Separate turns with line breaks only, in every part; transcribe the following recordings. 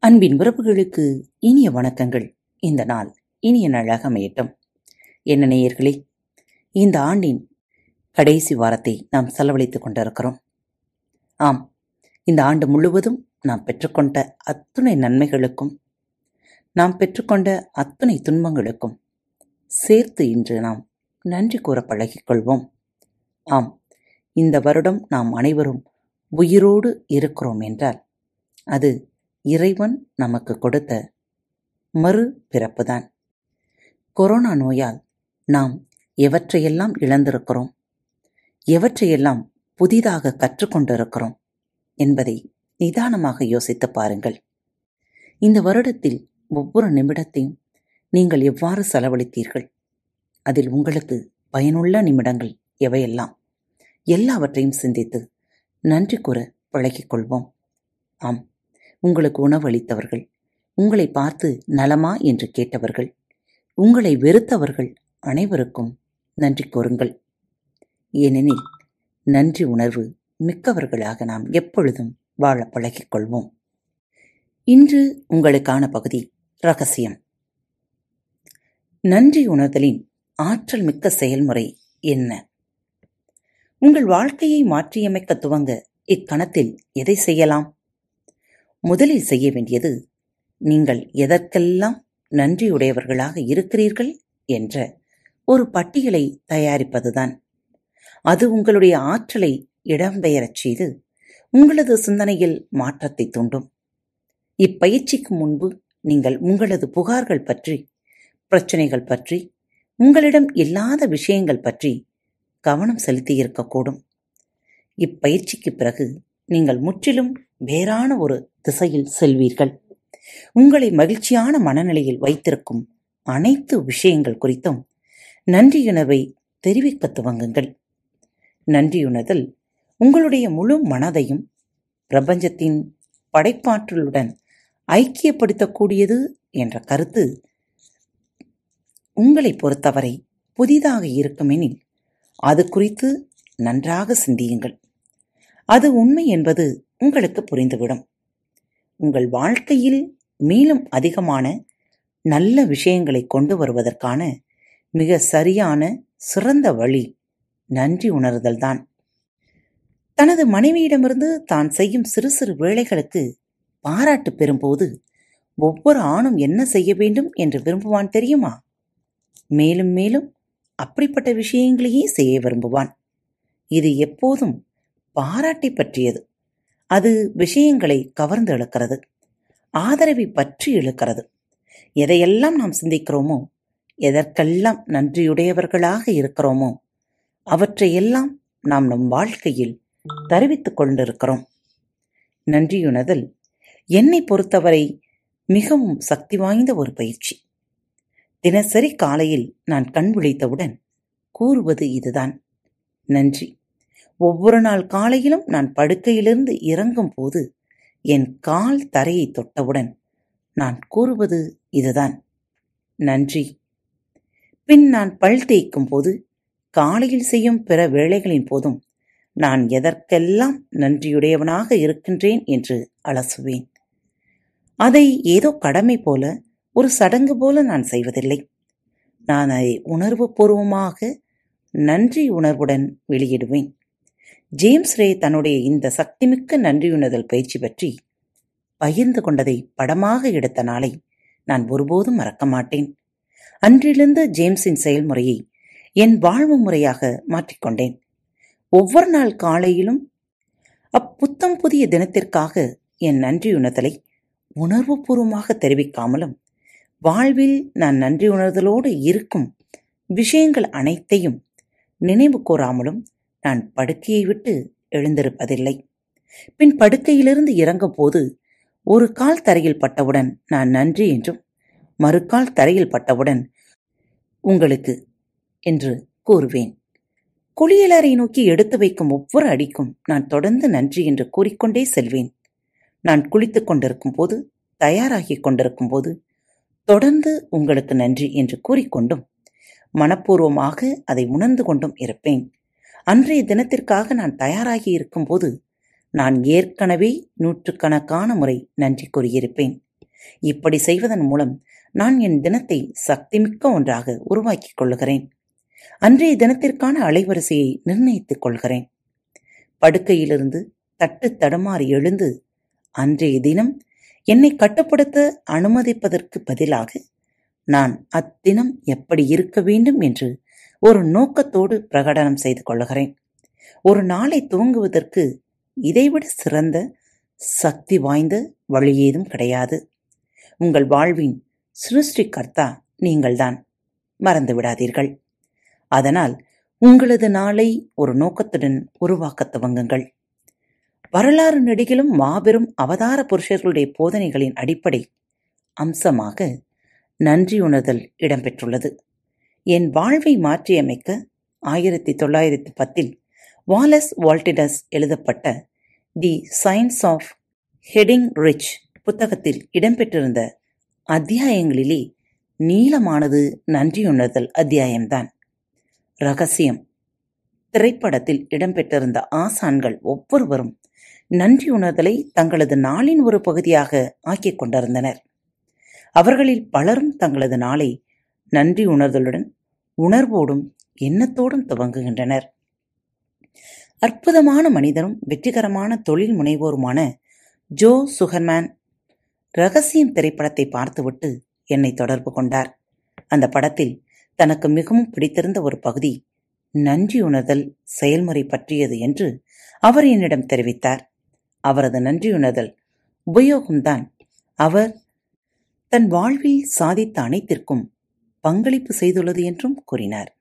அன்பின் உறவுகளுக்கு இனிய வணக்கங்கள். இந்த நாள் இனிய நாளாக அமையட்டும். என்ன நேயர்களே இந்த ஆண்டின் கடைசி வாரத்தை நாம் செலவழித்துக் கொண்டிருக்கிறோம். ஆம் இந்த ஆண்டு முழுவதும் நாம் பெற்றுக்கொண்ட அத்துணை நன்மைகளுக்கும் நாம் பெற்றுக்கொண்ட அத்துணை துன்பங்களுக்கும் சேர்த்து இன்று நாம் நன்றி கூற பழகிக்கொள்வோம் ஆம் இந்த வருடம் நாம் அனைவரும் உயிரோடு இருக்கிறோம் என்றால் அது இறைவன் நமக்கு கொடுத்த மறு பிறப்புதான். கொரோனா நோயால் நாம் எவற்றையெல்லாம் இழந்திருக்கிறோம் எவற்றையெல்லாம் புதிதாக கற்றுக்கொண்டிருக்கிறோம் என்பதை நிதானமாக யோசித்து பாருங்கள். இந்த வருடத்தில் ஒவ்வொரு நிமிடத்தையும் நீங்கள் எவ்வாறு செலவழித்தீர்கள்? அதில் உங்களுக்கு பயனுள்ள நிமிடங்கள் எவையெல்லாம்? எல்லாவற்றையும் சிந்தித்து நன்றி கூற பழகிக் கொள்வோம் ஆம் உங்களுக்கு உணவு அளித்தவர்கள் உங்களை பார்த்து நலமா என்று கேட்டவர்கள் உங்களை வெறுத்தவர்கள் அனைவருக்கும் நன்றி கூறுங்கள். ஏனெனில் நன்றி உணர்வு மிக்கவர்களாக நாம் எப்பொழுதும் வாழ பழகிக்கொள்வோம். இன்று உங்களுக்கான பகுதி ரகசியம். நன்றி உணர்தலின் ஆற்றல் மிக்க செயல்முறை என்ன? உங்கள் வாழ்க்கையை மாற்றியமைக்க துவங்க இக்கணத்தில் எதை செய்யலாம்? முதலில் செய்ய வேண்டியது நீங்கள் எதற்கெல்லாம் நன்றியுடையவர்களாக இருக்கிறீர்கள் என்ற ஒரு பட்டியலை தயாரிப்பதுதான். அது உங்களுடைய ஆற்றலை இடம்பெயரச் செய்து உங்களது சிந்தனையில் மாற்றத்தை தூண்டும். இப்பயிற்சிக்கு முன்பு நீங்கள் உங்களது புகார்கள் பற்றி பிரச்சனைகள் பற்றி உங்களிடம் இல்லாத விஷயங்கள் பற்றி கவனம் செலுத்தியிருக்கக்கூடும். இப்பயிற்சிக்கு பிறகு நீங்கள் முற்றிலும் வேறான ஒரு திசையில் செல்வீர்கள். உங்களை மகிழ்ச்சியான மனநிலையில் வைத்திருக்கும் அனைத்து விஷயங்கள் குறித்தும் நன்றியுணர்வை தெரிவிக்க துவங்குங்கள். நன்றியுணர்தல் உங்களுடைய முழு மனதையும் பிரபஞ்சத்தின் படைப்பாற்றலுடன் ஐக்கியப்படுத்தக்கூடியது என்ற கருத்து உங்களை பொறுத்தவரை புதிதாக இருக்குமெனில் அது குறித்து நன்றாக சிந்தியுங்கள். அது உண்மை என்பது உங்களுக்கு புரிந்துவிடும். உங்கள் வாழ்க்கையில் மேலும் அதிகமான நல்ல விஷயங்களை கொண்டு வருவதற்கான மிக சரியான சிறந்த வழி நன்றி உணர்தல்தான் தனது மனைவியிடமிருந்து தான் செய்யும் சிறு சிறு வேலைகளுக்கு பாராட்டு பெறும்போது ஒவ்வொரு ஆணும் என்ன செய்ய வேண்டும் என்று விரும்புவான் தெரியுமா? மேலும் மேலும் அப்படிப்பட்ட விஷயங்களையே செய்ய விரும்புவான். இது எப்போதும் பாராட்டை பற்றியது. அது விஷயங்களை கவர்ந்து இழுக்கிறது. ஆதரவை பற்றி இழுக்கிறது. எதையெல்லாம் நாம் சிந்திக்கிறோமோ எதற்கெல்லாம் நன்றியுடையவர்களாக இருக்கிறோமோ அவற்றையெல்லாம் நாம் நம் வாழ்க்கையில் தருவித்துக் கொண்டிருக்கிறோம். நன்றியுணர்தல் என்னை பொறுத்தவரை மிகவும் சக்தி வாய்ந்த ஒரு பயிற்சி. தினசரி காலையில் நான் கண் விழித்தவுடன் கூறுவது இதுதான். நன்றி. ஒவ்வொரு நாள் காலையிலும் நான் படுக்கையிலிருந்து இறங்கும் போது என் கால் தரையை தொட்டவுடன் நான் கூறுவது இதுதான். நன்றி. பின் நான் பல் தேய்க்கும் போது காலையில் செய்யும் பிற வேலைகளின் போதும் நான் எதற்கெல்லாம் நன்றியுடையவனாக இருக்கின்றேன் என்று அலசுவேன். அதை ஏதோ கடமை போல ஒரு சடங்கு போல நான் செய்வதில்லை. நான் அதை உணர்வு பூர்வமாக நன்றி உணர்வுடன் வெளியிடுவேன். ஜேம்ஸ் ரே தன்னுடைய இந்த சக்திமிக்க நன்றியுணர்தல் பயிற்சி பற்றி பகிர்ந்து கொண்டதை படமாக எடுத்த நாளை நான் ஒருபோதும் மறக்க மாட்டேன். அன்றிலிருந்து ஜேம்ஸின் செயல்முறையை என் வாழ்வு முறையாக மாற்றிக்கொண்டேன் ஒவ்வொரு நாள் காலையிலும் அப்புத்தம் புதிய தினத்திற்காக என் நன்றியுணர்தலை உணர்வுபூர்வமாக தெரிவிக்காமலும் வாழ்வில் நான் நன்றி உணர்தலோடு இருக்கும் விஷயங்கள் அனைத்தையும் நினைவு கூறாமலும் நான் படுக்கையை விட்டு எழுந்திருப்பதில்லை. பின் படுக்கையிலிருந்து இறங்கும் போது ஒரு கால் தரையில் பட்டவுடன் நான் நன்றி என்றும் மறுகால் தரையில் பட்டவுடன் உங்களுக்கு என்று கூறுவேன். குளியலறை நோக்கி எடுத்து வைக்கும் ஒவ்வொரு அடிக்கும் நான் தொடர்ந்து நன்றி என்று கூறிக்கொண்டே செல்வேன். நான் குளித்துக் கொண்டிருக்கும் போது தயாராகிக் கொண்டிருக்கும் போது தொடர்ந்து உங்களுக்கு நன்றி என்று கூறிக்கொண்டும் மனப்பூர்வமாக அதை உணர்ந்து கொண்டும் இருப்பேன். அன்றைய தினத்திற்காக நான் தயாராகி இருக்கும்போது நான் ஏற்கனவே நூற்றுக்கணக்கான முறை நன்றி கூறியிருப்பேன். இப்படி செய்வதன் மூலம் நான் என் தினத்தை சக்திமிக்க ஒன்றாக உருவாக்கிக் கொள்கிறேன் அன்றைய தினத்திற்கான அலைவரிசையை நிர்ணயித்துக் கொள்கிறேன். படுக்கையிலிருந்து தட்டு தடுமாறி எழுந்து அன்றைய தினம் என்னை கட்டுப்படுத்த அனுமதிப்பதற்கு பதிலாக நான் அத்தினம் எப்படி இருக்க வேண்டும் என்று ஒரு நோக்கத்தோடு பிரகடனம் செய்து கொள்கிறேன் ஒரு நாளை துவங்குவதற்கு இதைவிட சிறந்த சக்தி வாய்ந்த வழி ஏதும் கிடையாது. உங்கள் வாழ்வின் சிருஷ்டிகர்த்தா நீங்கள்தான். மறந்து விடாதீர்கள். அதனால் உங்களது நாளை ஒரு நோக்கத்துடன் உருவாக்க துவங்குங்கள். வரலாறு நெடுகிலும் மாபெரும் அவதார புருஷர்களுடைய போதனைகளின் அடிப்படை அம்சமாக நன்றியுணர்தல் இடம்பெற்றுள்ளது. என் வாழ்வை மாற்றியமைக்க ஆயிரத்தி தொள்ளாயிரத்தி பத்தில் வாலஸ் வால்டிடஸ் எழுதப்பட்ட the science of getting rich புத்தகத்தில் இடம்பெற்றிருந்த அத்தியாயங்களிலே நீளமானது நன்றியுணர்தல் அத்தியாயம்தான். ரகசியம். திரைப்படத்தில் இடம்பெற்றிருந்த ஆசான்கள் ஒவ்வொருவரும் நன்றியுணர்தலை தங்களது நாளின் ஒரு பகுதியாக ஆக்கிக் கொண்டிருந்தனர். அவர்களில் பலரும் தங்களது நாளை நன்றி உணர்தலுடன் உணர்வோடும் எண்ணத்தோடும் துவங்குகின்றனர். அற்புதமான மனிதரும் வெற்றிகரமான தொழில் முனைவோருமான ஜோ சுகர்மேன் ரகசியம் திரைப்படத்தை பார்த்துவிட்டு என்னை தொடர்பு கொண்டார். அந்த படத்தில் தனக்கு மிகவும் பிடித்திருந்த ஒரு பகுதி நன்றியுணர்தல் செயல்முறை பற்றியது என்று அவர் என்னிடம் தெரிவித்தார். அவரது நன்றியுணர்தல் உபயோகம்தான். அவர் தன் வாழ்வில் சாதித்த அனைத்திற்கும் பங்களிப்பு செய்துள்ளது என்றும் கூறினார்.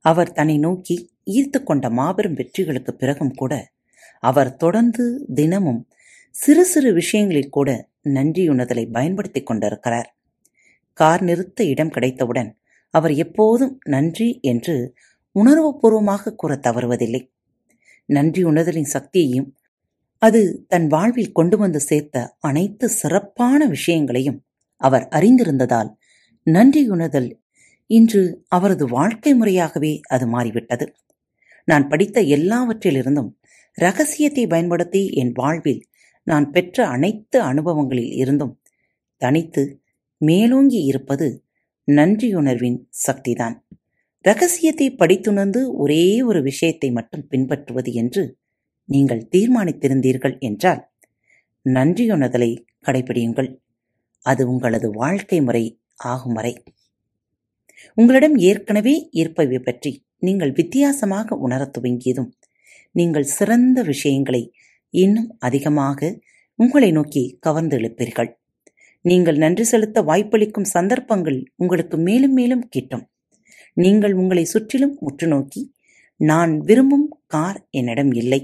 அவர் தன்னை நோக்கி ஈர்த்து கொண்ட மாபெரும் வெற்றிகளுக்கு பிறகும் கூட அவர் தொடர்ந்து தினமும் சிறு சிறு விஷயங்களில் கூட நன்றியுணர்தலை பயன்படுத்திக் கொண்டிருக்கிறார். கார் நிறுத்த இடம் கிடைத்தவுடன் அவர் எப்போதும் நன்றி என்று உணர்வுபூர்வமாக கூற தவறுவதில்லை. நன்றி உணர்தலின் சக்தியையும் அது தன் வாழ்வில் கொண்டு வந்து சேர்த்த அனைத்து சிறப்பான விஷயங்களையும் அவர் அறிந்திருந்ததால் நன்றியுணர்தல். இன்று அவரது வாழ்க்கை முறையாகவே அது மாறிவிட்டது. நான் படித்த எல்லாவற்றிலிருந்தும் ரகசியத்தை பயன்படுத்தி என் வாழ்வில் நான் பெற்ற அனைத்து அனுபவங்களில் இருந்தும் தனித்து மேலோங்கி இருப்பது நன்றியுணர்வின் சக்திதான். ரகசியத்தை படித்துணர்ந்து ஒரே ஒரு விஷயத்தை மட்டும் பின்பற்றுவது என்று நீங்கள் தீர்மானித்திருந்தீர்கள் என்றால் நன்றியுணர்தலை கடைபிடியுங்கள் அது உங்களது வாழ்க்கை முறை ஆகும் வரை. உங்களிடம் ஏற்கனவே இருப்பவை பற்றி நீங்கள் வித்தியாசமாக உணரத் துவங்கியதும் நீங்கள் சிறந்த விஷயங்களை இன்னும் அதிகமாக உங்களை நோக்கி கவர்ந்து எழுப்பீர்கள். நீங்கள் நன்றி செலுத்த வாய்ப்பளிக்கும் சந்தர்ப்பங்கள் உங்களுக்கு மேலும் மேலும் கிட்டும். நீங்கள் உங்களை சுற்றிலும் உற்று நோக்கி நான் விரும்பும் கார் என்னிடம் இல்லை.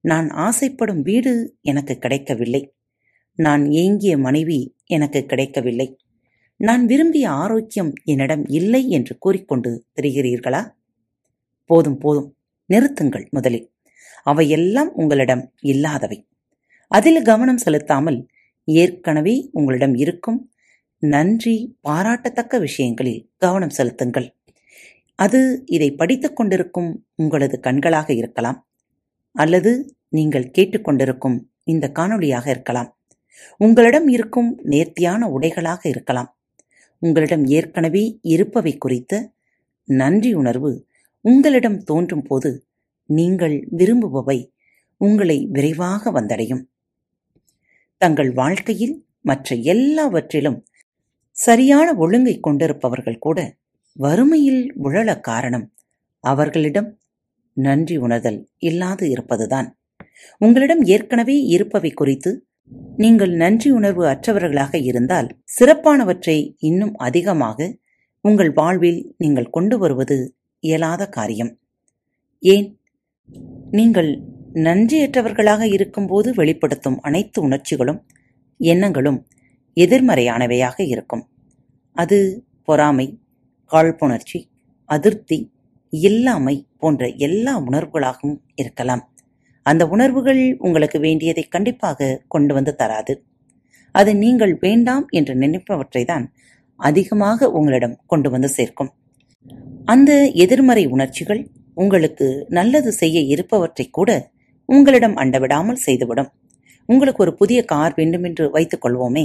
நான் ஆசைப்படும் வீடு எனக்கு கிடைக்கவில்லை. நான் ஏங்கிய மனைவி எனக்கு கிடைக்கவில்லை. நான் விரும்பிய ஆரோக்கியம் என்னிடம் இல்லை என்று கூறிக்கொண்டு தெரிகிறீர்களா? போதும் போதும். நிறுத்துங்கள் முதலில். அவையெல்லாம் உங்களிடம் இல்லாதவை. அதில் கவனம் செலுத்தாமல் ஏற்கனவே உங்களிடம் இருக்கும் நன்றி பாராட்டத்தக்க விஷயங்களில் கவனம் செலுத்துங்கள். அது இதை படித்துக் கொண்டிருக்கும் உங்களது கண்களாக இருக்கலாம். அல்லது நீங்கள் கேட்டுக்கொண்டிருக்கும் இந்த காணொளியாக இருக்கலாம். உங்களிடம் இருக்கும் நேர்த்தியான உடைகளாக இருக்கலாம். உங்களிடம் ஏற்கனவே இருப்பவை குறித்த நன்றி உணர்வு உங்களிடம் தோன்றும் போது நீங்கள் விரும்புபவை உங்களை விரைவாக வந்தடையும். தங்கள் வாழ்க்கையில் மற்ற எல்லாவற்றிலும் சரியான ஒழுங்கை கொண்டிருப்பவர்கள் கூட வறுமையில் உழல காரணம் அவர்களிடம் நன்றி உணர்தல் இல்லாது இருப்பதுதான். உங்களிடம் ஏற்கனவே இருப்பவை குறித்து நீங்கள் நன்றி உணர்வு அற்றவர்களாக இருந்தால் சிறப்பானவற்றை இன்னும் அதிகமாக உங்கள் வாழ்வில் நீங்கள் கொண்டு வருவது இயலாத காரியம். ஏன்? நீங்கள் நன்றியற்றவர்களாக இருக்கும்போது வெளிப்படுத்தும் அனைத்து உணர்ச்சிகளும் எண்ணங்களும் எதிர்மறையானவையாக இருக்கும். அது பொறாமை காழ்ப்புணர்ச்சி அதிருப்தி இல்லாமை போன்ற எல்லா உணர்வுகளாகவும் இருக்கலாம். அந்த உணர்வுகள் உங்களுக்கு வேண்டியதை கண்டிப்பாக கொண்டு வந்து தராது. அது நீங்கள் வேண்டாம் என்று நினைப்பவற்றை தான் அதிகமாக உங்களிடம் கொண்டு வந்து சேர்க்கும். அந்த எதிர்மறை உணர்ச்சிகள் உங்களுக்கு நல்லது செய்ய இருப்பவற்றை கூட உங்களிடம் அண்டவிடாமல் செய்துவிடும். உங்களுக்கு ஒரு புதிய கார் வேண்டுமென்று வைத்துக் கொள்வோமே.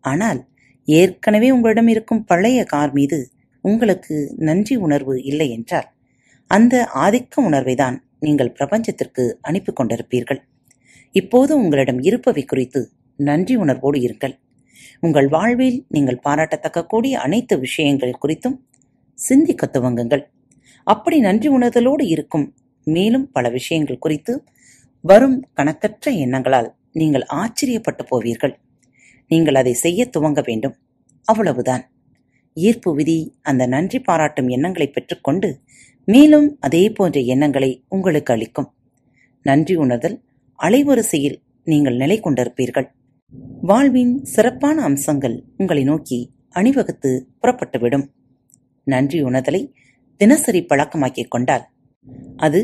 ஆனால் ஏற்கனவே உங்களிடம் இருக்கும் பழைய கார் மீது உங்களுக்கு நன்றி உணர்வு இல்லை என்றால் அந்த ஆதிக்க உணர்வைதான் நீங்கள் பிரபஞ்சத்திற்கு அனுப்பி கொண்டிருப்பீர்கள். இப்போது உங்களிடம் இருப்பவை குறித்து நன்றி உணர்வோடு இருங்கள். உங்கள் வாழ்வில் நீங்கள் பாராட்டத்தக்க கூடிய அனைத்து விஷயங்கள் குறித்தும் சிந்திக்க துவங்குங்கள். அப்படி நன்றி உணர்தலோடு இருக்கும் மேலும் பல விஷயங்கள் குறித்து வரும் கணக்கற்ற எண்ணங்களால் நீங்கள் ஆச்சரியப்பட்டு போவீர்கள். நீங்கள் அதை செய்ய துவங்க வேண்டும். அவ்வளவுதான். ஈர்ப்பு விதி அந்த நன்றி பாராட்டும் எண்ணங்களை பெற்றுக்கொண்டு மேலும் அதே போன்ற எண்ணங்களை உங்களுக்கு அளிக்கும். நன்றி உணர்தல் அலைவரிசையில் நீங்கள் நிலை கொண்டிருப்பீர்கள். வாழ்வின் சிறப்பான அம்சங்கள் உங்களை நோக்கி அணிவகுத்து புறப்பட்டுவிடும். நன்றி உணர்தலை தினசரி பழக்கமாக்கிக் கொண்டால் அது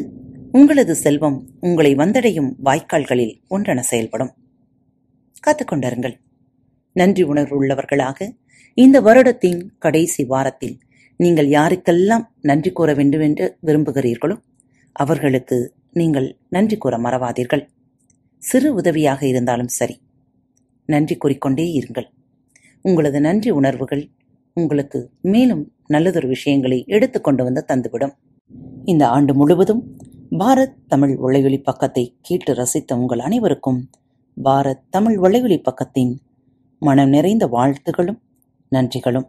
உங்களது செல்வம் உங்களை வந்தடையும் வாய்க்கால்களில் ஒன்றென செயல்படும். காத்துக்கொண்டிருங்கள் நன்றி உணர்வு உள்ளவர்களாக இந்த வருடத்தின் கடைசி வாரத்தில் நீங்கள் யாருக்கெல்லாம் நன்றி கூற வேண்டும் என்று விரும்புகிறீர்களோ அவர்களுக்கு நீங்கள் நன்றி கூற மறவாதீர்கள். சிறு உதவியாக இருந்தாலும் சரி நன்றி கூறிக்கொண்டே இருங்கள். உங்களது நன்றி உணர்வுகள் உங்களுக்கு மேலும் நல்லதொரு விஷயங்களை எடுத்துக்கொண்டு வந்து தந்துவிடும். இந்த ஆண்டு முழுவதும் பாரத் தமிழ் வலையொலி பக்கத்தை கேட்டு ரசித்த உங்கள் அனைவருக்கும் பாரத் தமிழ் வலையொலி பக்கத்தின் மனம் நிறைந்த வாழ்த்துகளும் நன்றிகளும்.